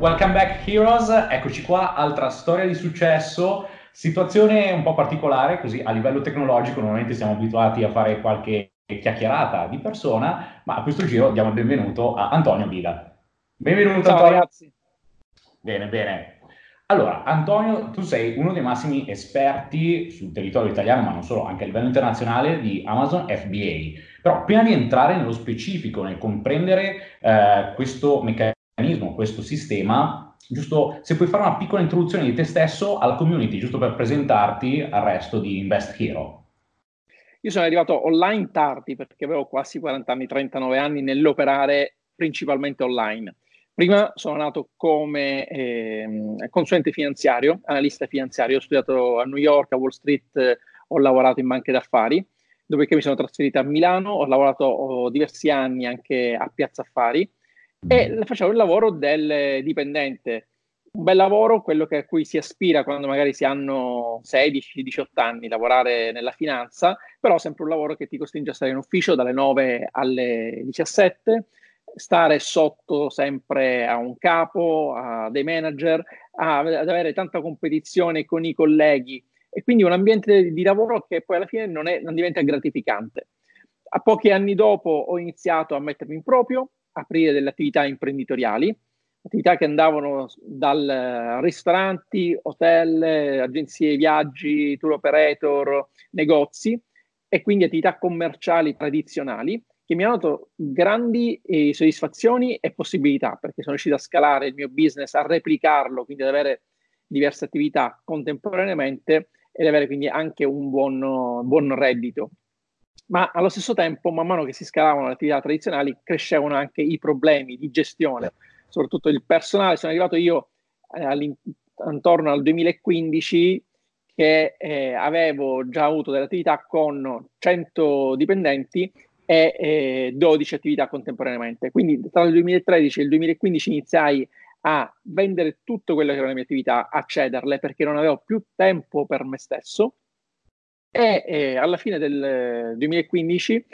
Welcome back Heroes, eccoci qua, altra storia di successo, situazione un po' particolare, così a livello tecnologico normalmente siamo abituati a fare qualche chiacchierata di persona, ma a questo giro diamo il benvenuto a Antonio Vida. Benvenuto Ciao Antonio. ragazzi. Bene, bene. Allora, Antonio, tu sei uno dei massimi esperti sul territorio italiano, ma non solo, anche a livello internazionale di Amazon FBA. Però prima di entrare nello specifico, nel comprendere eh, questo meccanismo, questo sistema, giusto se puoi fare una piccola introduzione di te stesso alla community, giusto per presentarti al resto di Invest Hero. Io sono arrivato online tardi perché avevo quasi 40 anni, 39 anni nell'operare principalmente online. Prima sono nato come eh, consulente finanziario, analista finanziario, ho studiato a New York, a Wall Street, eh, ho lavorato in banche d'affari, dopodiché mi sono trasferito a Milano, ho lavorato ho diversi anni anche a Piazza Affari e facevo il lavoro del dipendente. Un bel lavoro, quello a cui si aspira quando magari si hanno 16-18 anni, lavorare nella finanza, però sempre un lavoro che ti costringe a stare in ufficio dalle 9 alle 17, stare sotto sempre a un capo, a dei manager, a, ad avere tanta competizione con i colleghi e quindi un ambiente di lavoro che poi alla fine non, è, non diventa gratificante. A pochi anni dopo ho iniziato a mettermi in proprio, aprire delle attività imprenditoriali, attività che andavano dal ristoranti, hotel, agenzie viaggi, tour operator, negozi e quindi attività commerciali tradizionali che mi hanno dato grandi eh, soddisfazioni e possibilità perché sono riuscito a scalare il mio business, a replicarlo, quindi ad avere diverse attività contemporaneamente ed avere quindi anche un buon, buon reddito. Ma allo stesso tempo, man mano che si scalavano le attività tradizionali, crescevano anche i problemi di gestione, soprattutto il personale. Sono arrivato io eh, intorno al 2015 che eh, avevo già avuto delle attività con 100 dipendenti e eh, 12 attività contemporaneamente. Quindi tra il 2013 e il 2015 iniziai a vendere tutto quello che erano le mie attività, a cederle perché non avevo più tempo per me stesso. E eh, alla fine del 2015,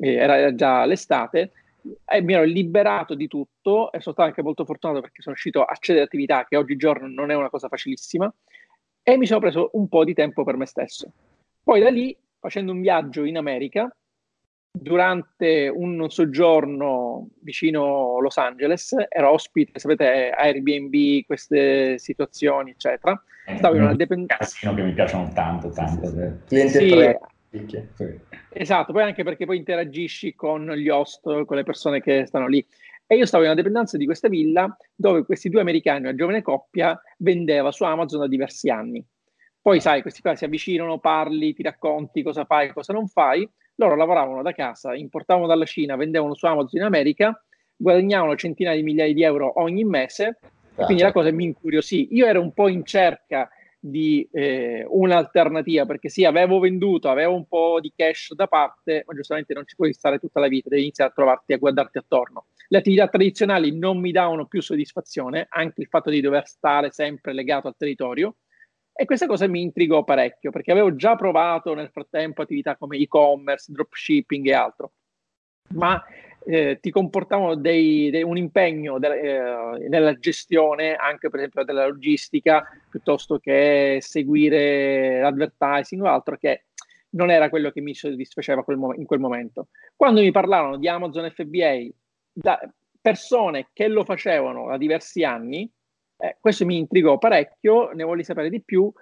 eh, era già l'estate, e mi ero liberato di tutto e sono stato anche molto fortunato perché sono riuscito a cedere attività che oggigiorno non è una cosa facilissima e mi sono preso un po' di tempo per me stesso. Poi da lì, facendo un viaggio in America, durante un soggiorno vicino Los Angeles, ero ospite, sapete, Airbnb, queste situazioni, eccetera. Eh, Stavo in una dipendenza. che mi piacciono tanto, tanto. Cliente sì, sì. Esatto, poi anche perché poi interagisci con gli host, con le persone che stanno lì. E io stavo in una dipendenza di questa villa dove questi due americani, una giovane coppia, vendeva su Amazon da diversi anni. Poi, sai, questi qua si avvicinano, parli, ti racconti cosa fai, cosa non fai loro lavoravano da casa, importavano dalla Cina, vendevano su Amazon in America, guadagnavano centinaia di migliaia di euro ogni mese, e quindi la cosa mi incuriosì. Io ero un po' in cerca di eh, un'alternativa perché sì, avevo venduto, avevo un po' di cash da parte, ma giustamente non ci puoi stare tutta la vita, devi iniziare a trovarti a guardarti attorno. Le attività tradizionali non mi davano più soddisfazione, anche il fatto di dover stare sempre legato al territorio. E questa cosa mi intrigò parecchio perché avevo già provato nel frattempo attività come e-commerce, dropshipping e altro, ma eh, ti comportavano dei, dei, un impegno de, eh, nella gestione anche per esempio della logistica piuttosto che seguire l'advertising o altro che non era quello che mi soddisfaceva quel mom- in quel momento. Quando mi parlarono di Amazon FBA da persone che lo facevano da diversi anni, eh, questo mi intrigò parecchio, ne voglio sapere di più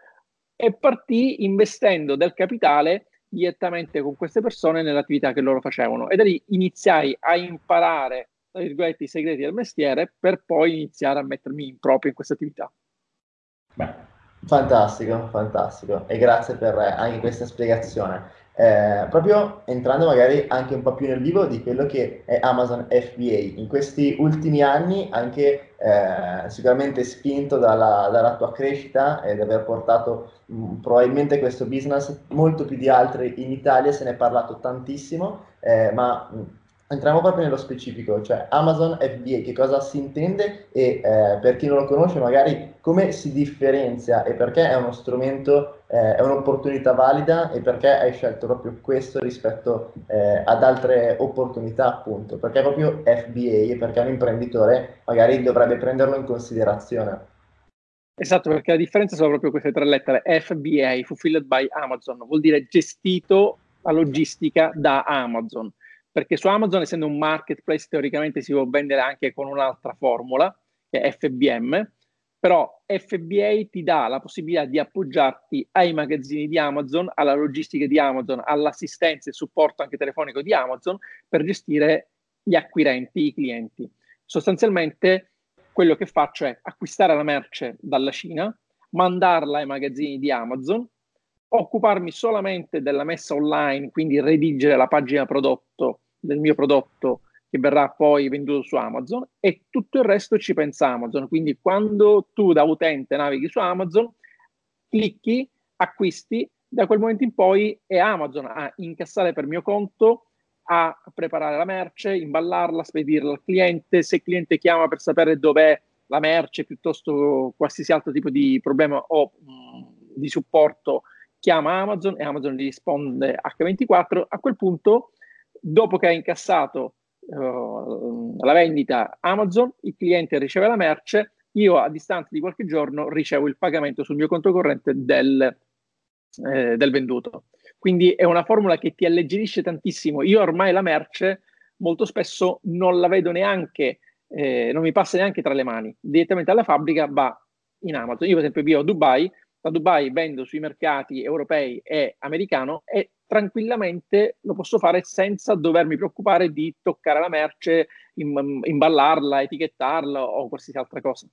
e partì investendo del capitale direttamente con queste persone nell'attività che loro facevano. E da lì iniziai a imparare, tra virgolette, i segreti del mestiere per poi iniziare a mettermi in proprio in questa attività. Beh. Fantastico, fantastico. E grazie per anche questa spiegazione. Eh, proprio entrando magari anche un po' più nel vivo di quello che è Amazon FBA. In questi ultimi anni, anche eh, sicuramente spinto dalla, dalla, tua crescita ed aver portato mh, mm, probabilmente questo business molto più di altri in Italia, se ne è parlato tantissimo, eh, ma mh, mm, entriamo proprio nello specifico, cioè Amazon FBA, che cosa si intende e eh, per chi non lo conosce magari come si differenzia e perché è uno strumento, eh, è un'opportunità valida e perché hai scelto proprio questo rispetto eh, ad altre opportunità, appunto? Perché proprio FBA e perché un imprenditore magari dovrebbe prenderlo in considerazione? Esatto, perché la differenza sono proprio queste tre lettere, FBA, Fulfilled by Amazon, vuol dire gestito la logistica da Amazon, perché su Amazon, essendo un marketplace, teoricamente si può vendere anche con un'altra formula, che è FBM, però FBA ti dà la possibilità di appoggiarti ai magazzini di Amazon, alla logistica di Amazon, all'assistenza e supporto anche telefonico di Amazon per gestire gli acquirenti, i clienti. Sostanzialmente quello che faccio è acquistare la merce dalla Cina, mandarla ai magazzini di Amazon, occuparmi solamente della messa online, quindi redigere la pagina prodotto del mio prodotto che verrà poi venduto su Amazon e tutto il resto ci pensa Amazon. Quindi quando tu da utente navighi su Amazon, clicchi, acquisti, da quel momento in poi è Amazon a incassare per mio conto, a preparare la merce, imballarla, spedirla al cliente. Se il cliente chiama per sapere dov'è la merce piuttosto qualsiasi altro tipo di problema o mh, di supporto, chiama Amazon e Amazon gli risponde H24. A quel punto, dopo che ha incassato uh, la vendita Amazon, il cliente riceve la merce, io a distanza di qualche giorno ricevo il pagamento sul mio conto corrente del, eh, del venduto. Quindi è una formula che ti alleggerisce tantissimo. Io ormai la merce molto spesso non la vedo neanche, eh, non mi passa neanche tra le mani. Direttamente alla fabbrica va in Amazon. Io per esempio vivo a Dubai, da Dubai vendo sui mercati europei e americano e tranquillamente lo posso fare senza dovermi preoccupare di toccare la merce, imballarla, etichettarla o qualsiasi altra cosa.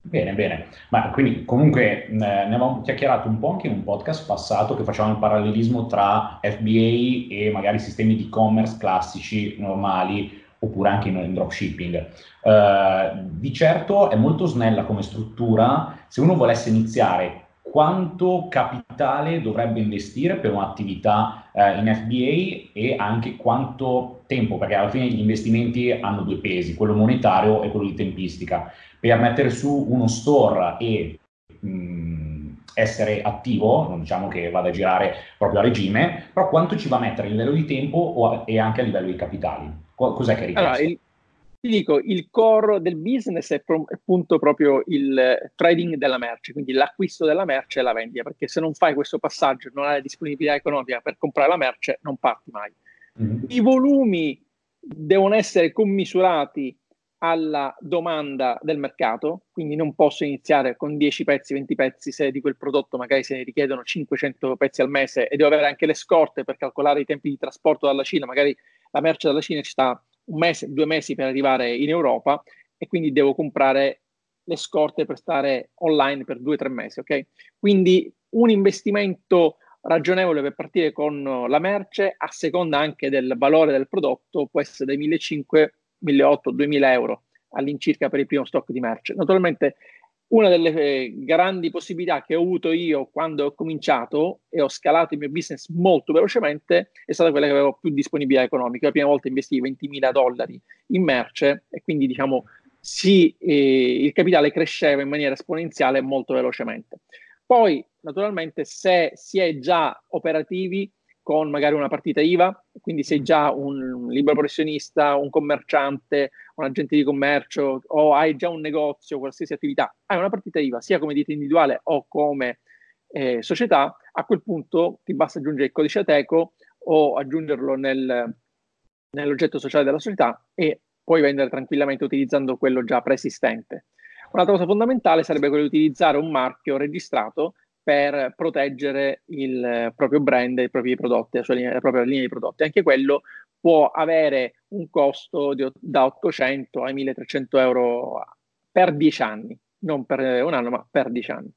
Bene, bene. Ma quindi comunque eh, ne avevamo chiacchierato un po' anche in un podcast passato che facevamo il parallelismo tra FBA e magari sistemi di e-commerce classici, normali, oppure anche in, in dropshipping. Uh, di certo è molto snella come struttura. Se uno volesse iniziare quanto capitale dovrebbe investire per un'attività eh, in FBA e anche quanto tempo, perché alla fine gli investimenti hanno due pesi, quello monetario e quello di tempistica. Per mettere su uno store e mh, mm, essere attivo, non diciamo che vada a girare proprio a regime, però quanto ci va a mettere a livello di tempo o, e anche a livello di capitali? Cos'è che richiesto? Allora, il, ti dico, il core del business è, pro- appunto proprio il trading della merce, quindi l'acquisto della merce e la vendita, perché se non fai questo passaggio, non hai la disponibilità economica per comprare la merce, non parti mai. Mm-hmm. I volumi devono essere commisurati alla domanda del mercato, quindi non posso iniziare con 10 pezzi, 20 pezzi se di quel prodotto magari se ne richiedono 500 pezzi al mese e devo avere anche le scorte per calcolare i tempi di trasporto dalla Cina, magari la merce dalla Cina ci sta un mese, due mesi per arrivare in Europa e quindi devo comprare le scorte per stare online per due o tre mesi, ok? Quindi un investimento ragionevole per partire con la merce, a seconda anche del valore del prodotto, può essere dai 1.500, 1.800, 2.000 euro all'incirca per il primo stock di merce. Naturalmente una delle eh, grandi possibilità che ho avuto io quando ho cominciato e ho scalato il mio business molto velocemente è stata quella che avevo più disponibilità economica. La prima volta investivo 20.000 dollari in merce e quindi diciamo sì, eh, il capitale cresceva in maniera esponenziale molto velocemente. Poi, naturalmente, se si è già operativi, con magari una partita IVA, quindi sei già un libero professionista, un commerciante, un agente di commercio o hai già un negozio, qualsiasi attività, hai una partita IVA sia come ditta individuale o come eh, società, a quel punto ti basta aggiungere il codice Ateco o aggiungerlo nel, nell'oggetto sociale della società e puoi vendere tranquillamente utilizzando quello già preesistente. Un'altra cosa fondamentale sarebbe quella di utilizzare un marchio registrato per proteggere il proprio brand, i propri prodotti, la, sua linea, la propria linea di prodotti. Anche quello può avere un costo di, da 800 ai 1300 euro per 10 anni, non per un anno, ma per 10 anni.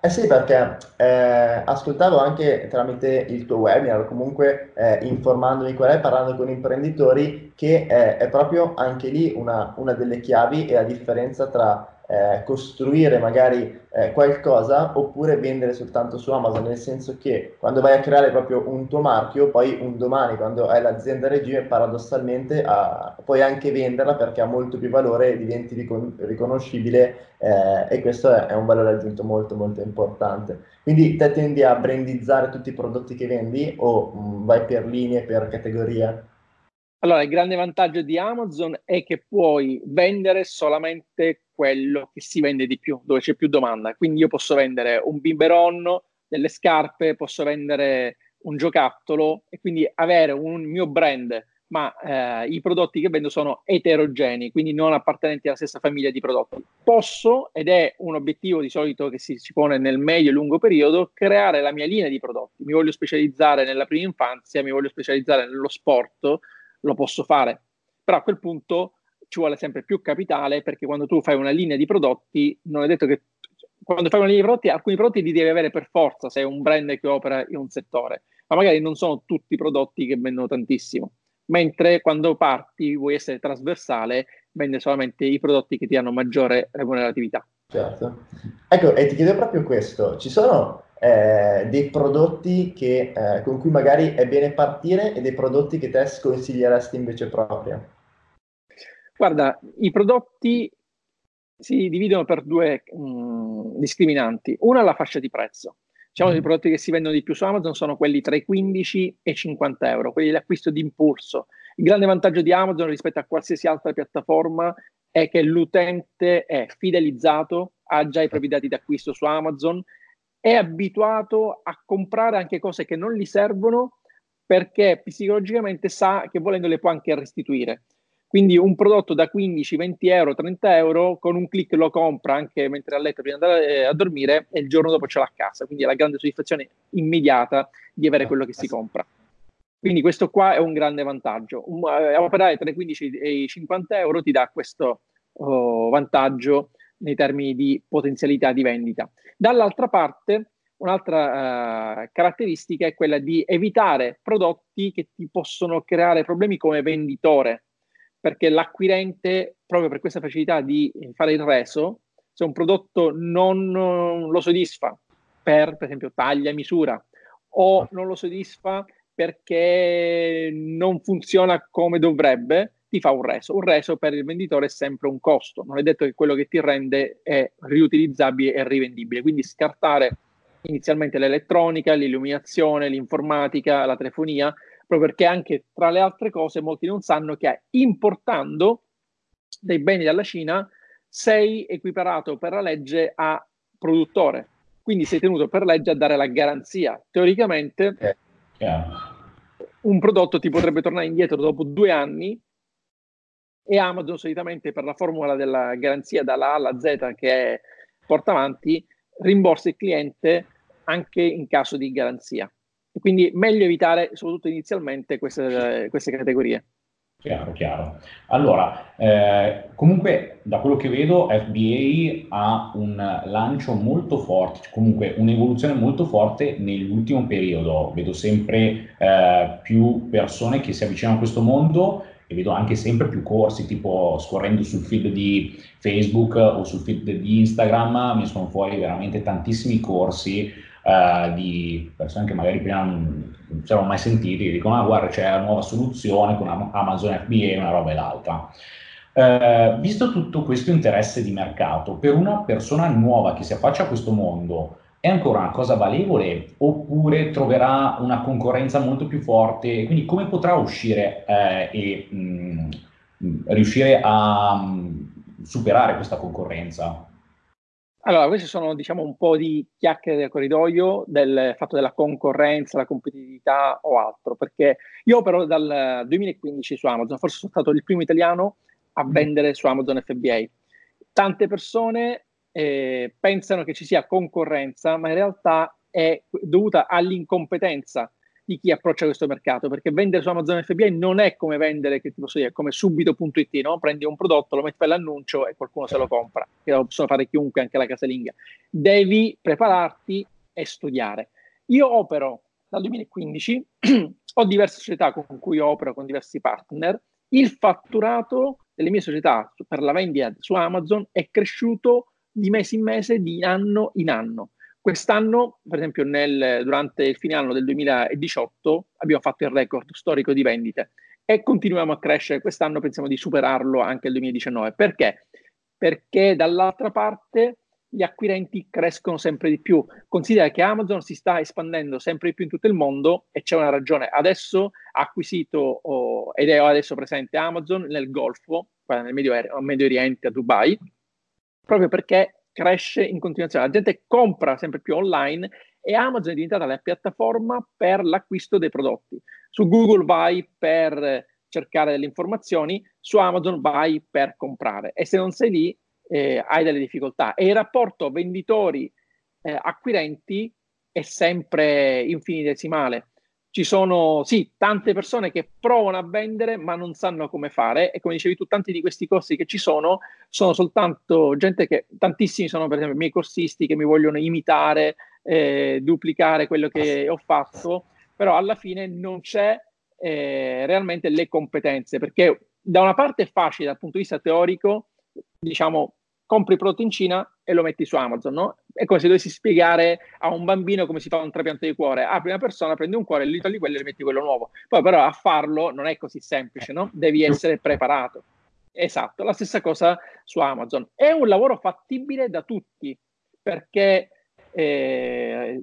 Eh sì, perché eh, ascoltavo anche tramite il tuo webinar, comunque eh, informandomi qual è, parlando con imprenditori, che eh, è proprio anche lì una, una delle chiavi e la differenza tra eh, costruire magari eh, qualcosa oppure vendere soltanto su Amazon, nel senso che quando vai a creare proprio un tuo marchio, poi un domani quando hai l'azienda a regime, paradossalmente a, puoi anche venderla perché ha molto più valore diventi ricon- riconoscibile eh, e questo è, è, un valore aggiunto molto molto importante. Quindi te tendi a brandizzare tutti i prodotti che vendi o mh, mm, vai per linee, per categorie? Allora, il grande vantaggio di Amazon è che puoi vendere solamente quello che si vende di più, dove c'è più domanda. Quindi io posso vendere un biberon, delle scarpe, posso vendere un giocattolo e quindi avere un mio brand, ma eh, i prodotti che vendo sono eterogenei, quindi non appartenenti alla stessa famiglia di prodotti. Posso, ed è un obiettivo di solito che si, si pone nel medio e lungo periodo, creare la mia linea di prodotti. Mi voglio specializzare nella prima infanzia, mi voglio specializzare nello sport, lo posso fare. Però a quel punto ci vuole sempre più capitale perché quando tu fai una linea di prodotti, non è detto che quando fai una linea di prodotti, alcuni prodotti li devi avere per forza se è un brand che opera in un settore, ma magari non sono tutti i prodotti che vendono tantissimo. Mentre quando parti vuoi essere trasversale, vende solamente i prodotti che ti hanno maggiore remuneratività. Certo. Ecco, e ti chiedo proprio questo. Ci sono eh, dei prodotti che, eh, con cui magari è bene partire e dei prodotti che te sconsiglieresti invece proprio? Guarda, i prodotti si dividono per due mh, mm, discriminanti. Una è la fascia di prezzo. Diciamo che i mm. prodotti che si vendono di più su Amazon sono quelli tra i 15 e i 50 euro, quelli di acquisto d'impulso. Il grande vantaggio di Amazon rispetto a qualsiasi altra piattaforma è che l'utente è fidelizzato, ha già i propri dati d'acquisto su Amazon è abituato a comprare anche cose che non gli servono perché psicologicamente sa che volendo le può anche restituire. Quindi un prodotto da 15, 20 euro, 30 euro, con un clic lo compra anche mentre è a letto prima di andare eh, a dormire e il giorno dopo ce l'ha a casa. Quindi è la grande soddisfazione immediata di avere quello che si compra. Quindi questo qua è un grande vantaggio. Um, eh, operare tra i 15 e i 50 euro ti dà questo oh, vantaggio nei termini di potenzialità di vendita. Dall'altra parte, un'altra uh, caratteristica è quella di evitare prodotti che ti possono creare problemi come venditore, perché l'acquirente, proprio per questa facilità di fare il reso, se un prodotto non lo soddisfa per, per esempio, taglia misura o non lo soddisfa perché non funziona come dovrebbe, ti fa un reso. Un reso per il venditore è sempre un costo, non è detto che quello che ti rende è riutilizzabile e rivendibile, quindi scartare inizialmente l'elettronica, l'illuminazione, l'informatica, la telefonia, proprio perché anche tra le altre cose molti non sanno che importando dei beni dalla Cina sei equiparato per la legge a produttore, quindi sei tenuto per legge a dare la garanzia. Teoricamente eh, un prodotto ti potrebbe tornare indietro dopo due anni e Amazon solitamente per la formula della garanzia dalla A alla Z che porta avanti rimborsa il cliente anche in caso di garanzia. Quindi meglio evitare, soprattutto inizialmente, queste, queste categorie. Chiaro, chiaro. Allora, eh, comunque da quello che vedo FBA ha un lancio molto forte, comunque un'evoluzione molto forte nell'ultimo periodo. Vedo sempre eh, più persone che si avvicinano a questo mondo e vedo anche sempre più corsi, tipo scorrendo sul feed di Facebook o sul feed di Instagram, mi sono fuori veramente tantissimi corsi uh, di persone che magari prima non, non si erano mai sentiti, dicono, ah guarda c'è la nuova soluzione con Amazon FBA, una roba e l'altra. Uh, visto tutto questo interesse di mercato, per una persona nuova che si affaccia a questo mondo, è ancora una cosa valevole oppure troverà una concorrenza molto più forte quindi come potrà uscire eh, e mh, mm, riuscire a mh, mm, superare questa concorrenza? Allora, queste sono diciamo un po' di chiacchiere del corridoio del fatto della concorrenza, la competitività o altro, perché io opero dal 2015 su Amazon, forse sono stato il primo italiano a mm. vendere su Amazon FBA. Tante persone eh, pensano che ci sia concorrenza, ma in realtà è dovuta all'incompetenza di chi approccia questo mercato, perché vendere su Amazon FBA non è come vendere, che ti posso dire, come subito.it, no? prendi un prodotto, lo metti per l'annuncio e qualcuno se lo compra, che lo possono fare chiunque, anche la casalinga. Devi prepararti e studiare. Io opero dal 2015, ho diverse società con cui opero, con diversi partner, il fatturato delle mie società per la vendita su Amazon è cresciuto di mese in mese, di anno in anno. Quest'anno, per esempio, nel, durante il fine anno del 2018 abbiamo fatto il record storico di vendite e continuiamo a crescere. Quest'anno pensiamo di superarlo anche nel 2019. Perché? Perché dall'altra parte gli acquirenti crescono sempre di più. Considera che Amazon si sta espandendo sempre di più in tutto il mondo e c'è una ragione. Adesso ha acquisito oh, ed è adesso presente Amazon nel Golfo, nel Medio, Medio Oriente, a Dubai, proprio perché cresce in continuazione. La gente compra sempre più online e Amazon è diventata la piattaforma per l'acquisto dei prodotti. Su Google vai per cercare delle informazioni, su Amazon vai per comprare e se non sei lì eh, hai delle difficoltà e il rapporto venditori-acquirenti eh, è sempre infinitesimale. Ci sono sì tante persone che provano a vendere ma non sanno come fare. E come dicevi tu tanti di questi corsi che ci sono sono soltanto gente che tantissimi sono per esempio i miei corsisti che mi vogliono imitare, eh, duplicare quello che ho fatto, però alla fine non c'è eh, realmente le competenze perché da una parte è facile dal punto di vista teorico diciamo compri il prodotto in Cina e lo metti su Amazon, no? È come se dovessi spiegare a un bambino come si fa un trapianto di cuore. Ah, prima persona prendi un cuore, gli togli quello e gli metti quello nuovo. Poi però a farlo non è così semplice, no? Devi essere preparato. Esatto, la stessa cosa su Amazon. È un lavoro fattibile da tutti, perché eh,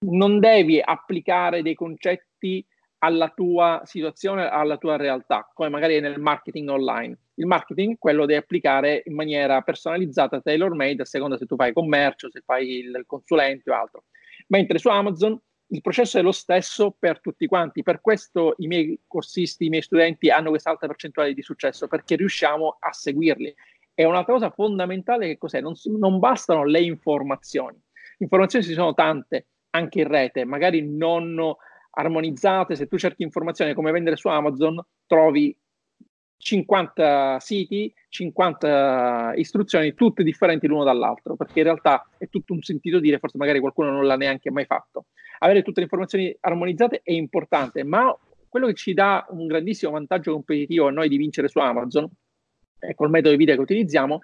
non devi applicare dei concetti alla tua situazione, alla tua realtà, come magari nel marketing online il marketing è quello di applicare in maniera personalizzata, tailor made, a seconda se tu fai commercio, se fai il consulente o altro. Mentre su Amazon il processo è lo stesso per tutti quanti. Per questo i miei corsisti, i miei studenti hanno questa alta percentuale di successo, perché riusciamo a seguirli. E un'altra cosa fondamentale che cos'è? Non, non bastano le informazioni. Informazioni ci sono tante, anche in rete, magari non armonizzate. Se tu cerchi informazioni come vendere su Amazon, trovi 50 siti, 50 istruzioni, tutte differenti l'uno dall'altro, perché in realtà è tutto un sentito dire, forse magari qualcuno non l'ha neanche mai fatto. Avere tutte le informazioni armonizzate è importante, ma quello che ci dà un grandissimo vantaggio competitivo a noi di vincere su Amazon, e col metodo di video che utilizziamo,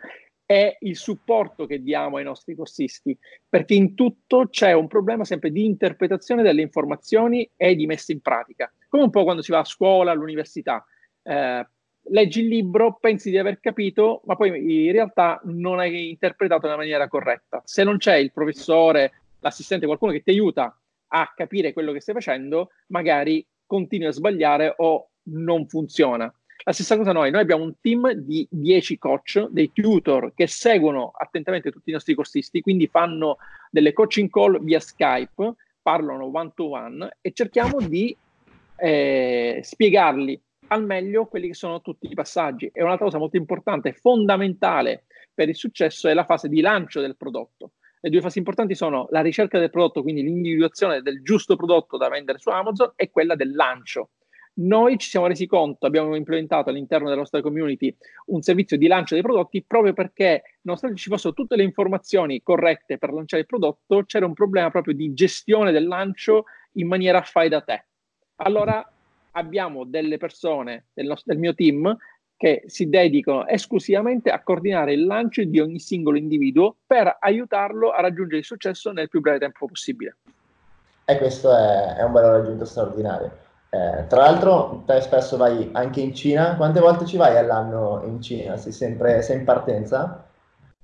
è il supporto che diamo ai nostri corsisti, perché in tutto c'è un problema sempre di interpretazione delle informazioni e di messa in pratica, come un po' quando si va a scuola, all'università. Eh, leggi il libro, pensi di aver capito, ma poi in realtà non hai interpretato nella maniera corretta. Se non c'è il professore, l'assistente, qualcuno che ti aiuta a capire quello che stai facendo, magari continui a sbagliare o non funziona. La stessa cosa noi, noi abbiamo un team di 10 coach, dei tutor che seguono attentamente tutti i nostri corsisti, quindi fanno delle coaching call via Skype, parlano one to one e cerchiamo di eh, spiegarli al meglio quelli che sono tutti i passaggi. E un'altra cosa molto importante, fondamentale per il successo, è la fase di lancio del prodotto. Le due fasi importanti sono la ricerca del prodotto, quindi l'individuazione del giusto prodotto da vendere su Amazon, e quella del lancio. Noi ci siamo resi conto, abbiamo implementato all'interno della nostra community un servizio di lancio dei prodotti proprio perché, nonostante ci fossero tutte le informazioni corrette per lanciare il prodotto, c'era un problema proprio di gestione del lancio in maniera fai da te. Allora abbiamo delle persone del, nostro, del mio team che si dedicano esclusivamente a coordinare il lancio di ogni singolo individuo per aiutarlo a raggiungere il successo nel più breve tempo possibile. E questo è, è un valore aggiunto straordinario. Eh, tra l'altro, te spesso vai anche in Cina. Quante volte ci vai all'anno in Cina? Sei sempre sei in partenza?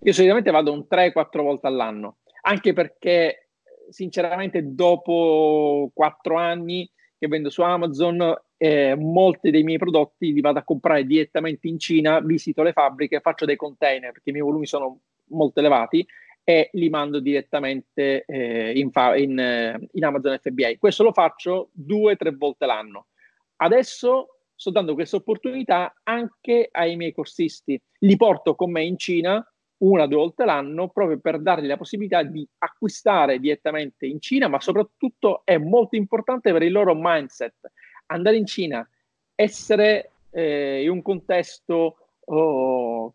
Io solitamente vado un 3-4 volte all'anno, anche perché sinceramente dopo 4 anni che vendo su Amazon, eh, molti dei miei prodotti li vado a comprare direttamente in Cina, visito le fabbriche, faccio dei container perché i miei volumi sono molto elevati e li mando direttamente eh, in, fa- in, eh, in, Amazon FBA. Questo lo faccio due o tre volte l'anno. Adesso sto dando questa opportunità anche ai miei corsisti. Li porto con me in Cina una o due volte l'anno proprio per dargli la possibilità di acquistare direttamente in Cina, ma soprattutto è molto importante per il loro mindset. Andare in Cina, essere eh, in un contesto oh,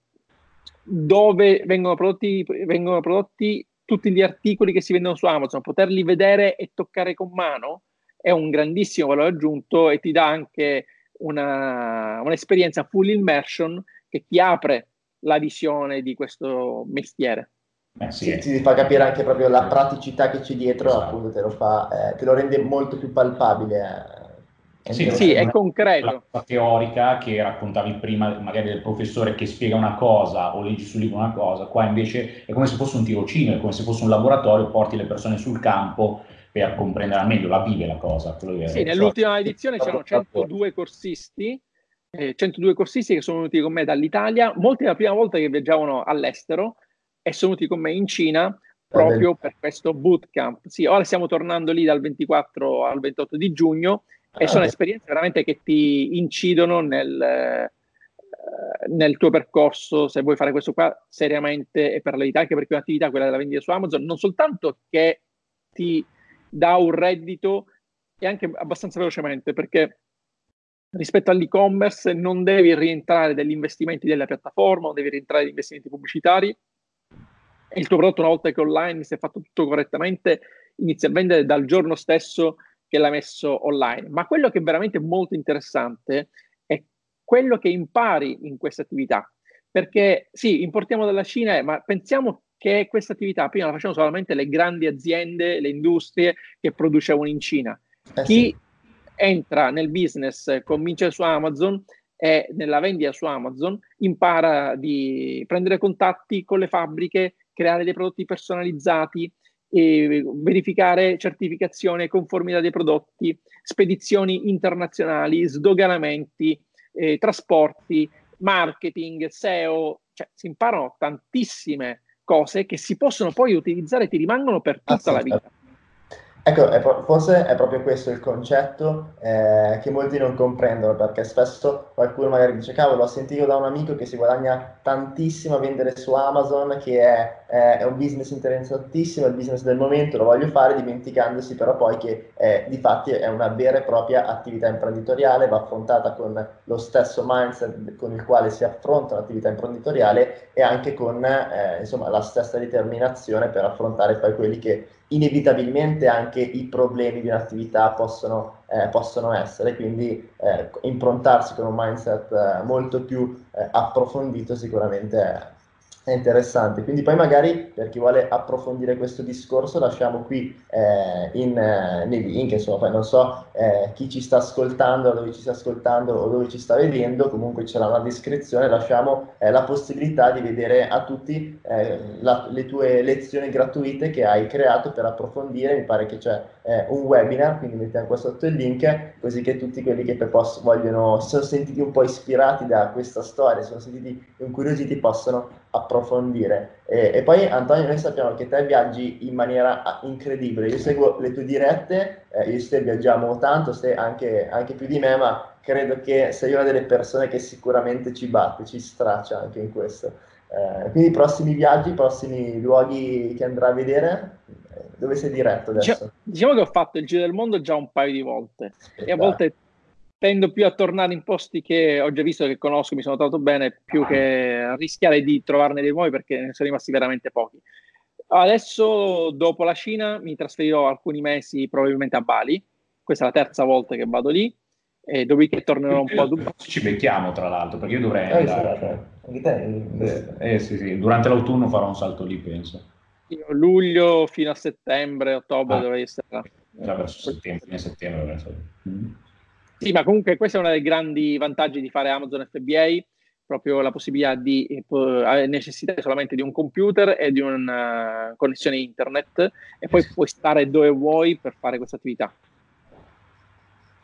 dove vengono prodotti, vengono prodotti tutti gli articoli che si vendono su Amazon, poterli vedere e toccare con mano è un grandissimo valore aggiunto e ti dà anche una, un'esperienza full immersion che ti apre la visione di questo mestiere. Eh sì, ti, ti, fa capire anche proprio la praticità che c'è dietro, esatto. appunto te lo, fa, eh, te lo rende molto più palpabile. Sì, sì è concreto. La teorica che raccontavi prima, magari del professore che spiega una cosa o leggi sul libro una cosa, qua invece è come se fosse un tirocinio, è come se fosse un laboratorio, porti le persone sul campo per comprendere meglio, la vive la cosa. Sì, nell'ultima edizione c'erano 102 corsisti, eh, 102 corsisti che sono venuti con me dall'Italia, molti la prima volta che viaggiavano all'estero e sono venuti con me in Cina proprio per questo bootcamp. Sì, ora stiamo tornando lì dal 24 al 28 di giugno e sono ah, esperienze veramente che ti incidono nel, eh, nel tuo percorso, se vuoi fare questo qua seriamente e per vita, anche perché è un'attività, quella della vendita su Amazon, non soltanto che ti dà un reddito e anche abbastanza velocemente, perché rispetto all'e-commerce non devi rientrare degli investimenti della piattaforma, non devi rientrare degli investimenti pubblicitari, e il tuo prodotto una volta che online si è fatto tutto correttamente inizia a vendere dal giorno stesso che l'hai messo online. Ma quello che è veramente molto interessante è quello che impari in questa attività. Perché sì, importiamo dalla Cina, ma pensiamo che questa attività prima la facevano solamente le grandi aziende, le industrie che producevano in Cina. Eh Chi sì. entra nel business, comincia su Amazon e nella vendita su Amazon impara di prendere contatti con le fabbriche, creare dei prodotti personalizzati, verificare certificazione e conformità dei prodotti, spedizioni internazionali, sdoganamenti, eh, trasporti, marketing, SEO, cioè si imparano tantissime cose che si possono poi utilizzare e ti rimangono per tutta la vita. Ecco, è forse è proprio questo il concetto eh, che molti non comprendono, perché spesso qualcuno magari dice, cavolo, ho sentito da un amico che si guadagna tantissimo a vendere su Amazon, che è, è, è un business interessantissimo, è il business del momento, lo voglio fare, dimenticandosi però poi che eh, di fatti è una vera e propria attività imprenditoriale, va affrontata con lo stesso mindset con il quale si affronta un'attività imprenditoriale e anche con eh, insomma, la stessa determinazione per affrontare poi quelli che inevitabilmente anche i problemi di un'attività possono, eh, possono essere, quindi eh, improntarsi con un mindset eh, molto più eh, approfondito sicuramente è, interessante. Quindi poi magari per chi vuole approfondire questo discorso lasciamo qui eh, in, eh, nei link, insomma, poi non so eh, chi ci sta ascoltando, dove ci sta ascoltando o dove ci sta vedendo, comunque c'era una descrizione, lasciamo eh, la possibilità di vedere a tutti eh, la, le tue lezioni gratuite che hai creato per approfondire, mi pare che c'è eh, un webinar, quindi mettiamo qua sotto il link, così che tutti quelli che poss- vogliono, si sono sentiti un po' ispirati da questa storia, si sono sentiti incuriositi, possono approfondire. E, e, poi Antonio, noi sappiamo che te viaggi in maniera ah, incredibile, io seguo le tue dirette, eh, io e viaggiamo tanto, te anche, anche, più di me, ma credo che sei una delle persone che sicuramente ci batte, ci straccia anche in questo. Eh, quindi prossimi viaggi, prossimi luoghi che andrà a vedere, eh, dove sei diretto adesso? Diciamo, diciamo che ho fatto il giro del mondo già un paio di volte Aspetta. e a volte tendo più a tornare in posti che ho già visto, che conosco, mi sono trovato bene, più che a rischiare di trovarne dei nuovi perché ne sono rimasti veramente pochi. Adesso, dopo la Cina, mi trasferirò alcuni mesi probabilmente a Bali. Questa è la terza volta che vado lì. E dopodiché tornerò un po' a Dubai. Ci becchiamo, tra l'altro, perché io dovrei eh, andare. Eh, eh, sì, sì, durante l'autunno farò un salto lì, penso. Io luglio fino a settembre, ottobre ah, dovrei essere Già verso settembre, fine settembre. Mm. Sì, ma comunque questo è uno dei grandi vantaggi di fare Amazon FBA, proprio la possibilità di eh, necessitare solamente di un computer e di una connessione internet e poi puoi stare dove vuoi per fare questa attività.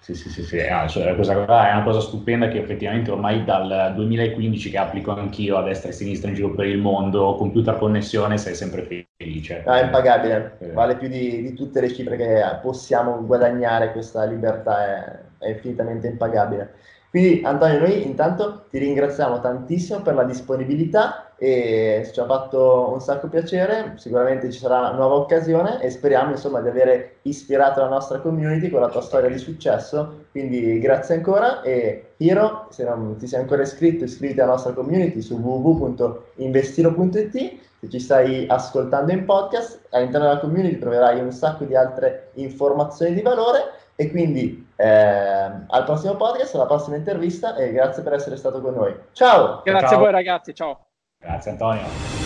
Sì, sì, sì, sì. Ah, cioè, questa cosa è una cosa stupenda che effettivamente ormai dal 2015 che applico anch'io a destra e a sinistra in giro per il mondo, computer connessione, sei sempre felice. Ah, è impagabile, eh. vale più di, di, tutte le cifre che possiamo guadagnare, questa libertà è, è infinitamente impagabile. Quindi Antonio, noi intanto ti ringraziamo tantissimo per la disponibilità e ci ha fatto un sacco piacere, sicuramente ci sarà una nuova occasione e speriamo insomma di aver ispirato la nostra community con la tua storia di successo, quindi grazie ancora e Hiro, se non ti sei ancora iscritto iscriviti alla nostra community su www.investiro.it, se ci stai ascoltando in podcast all'interno della community troverai un sacco di altre informazioni di valore. E quindi Eh, al prossimo podcast, alla prossima intervista e grazie per essere stato con noi. Ciao! Grazie ciao. a voi ragazzi, ciao! Grazie Antonio.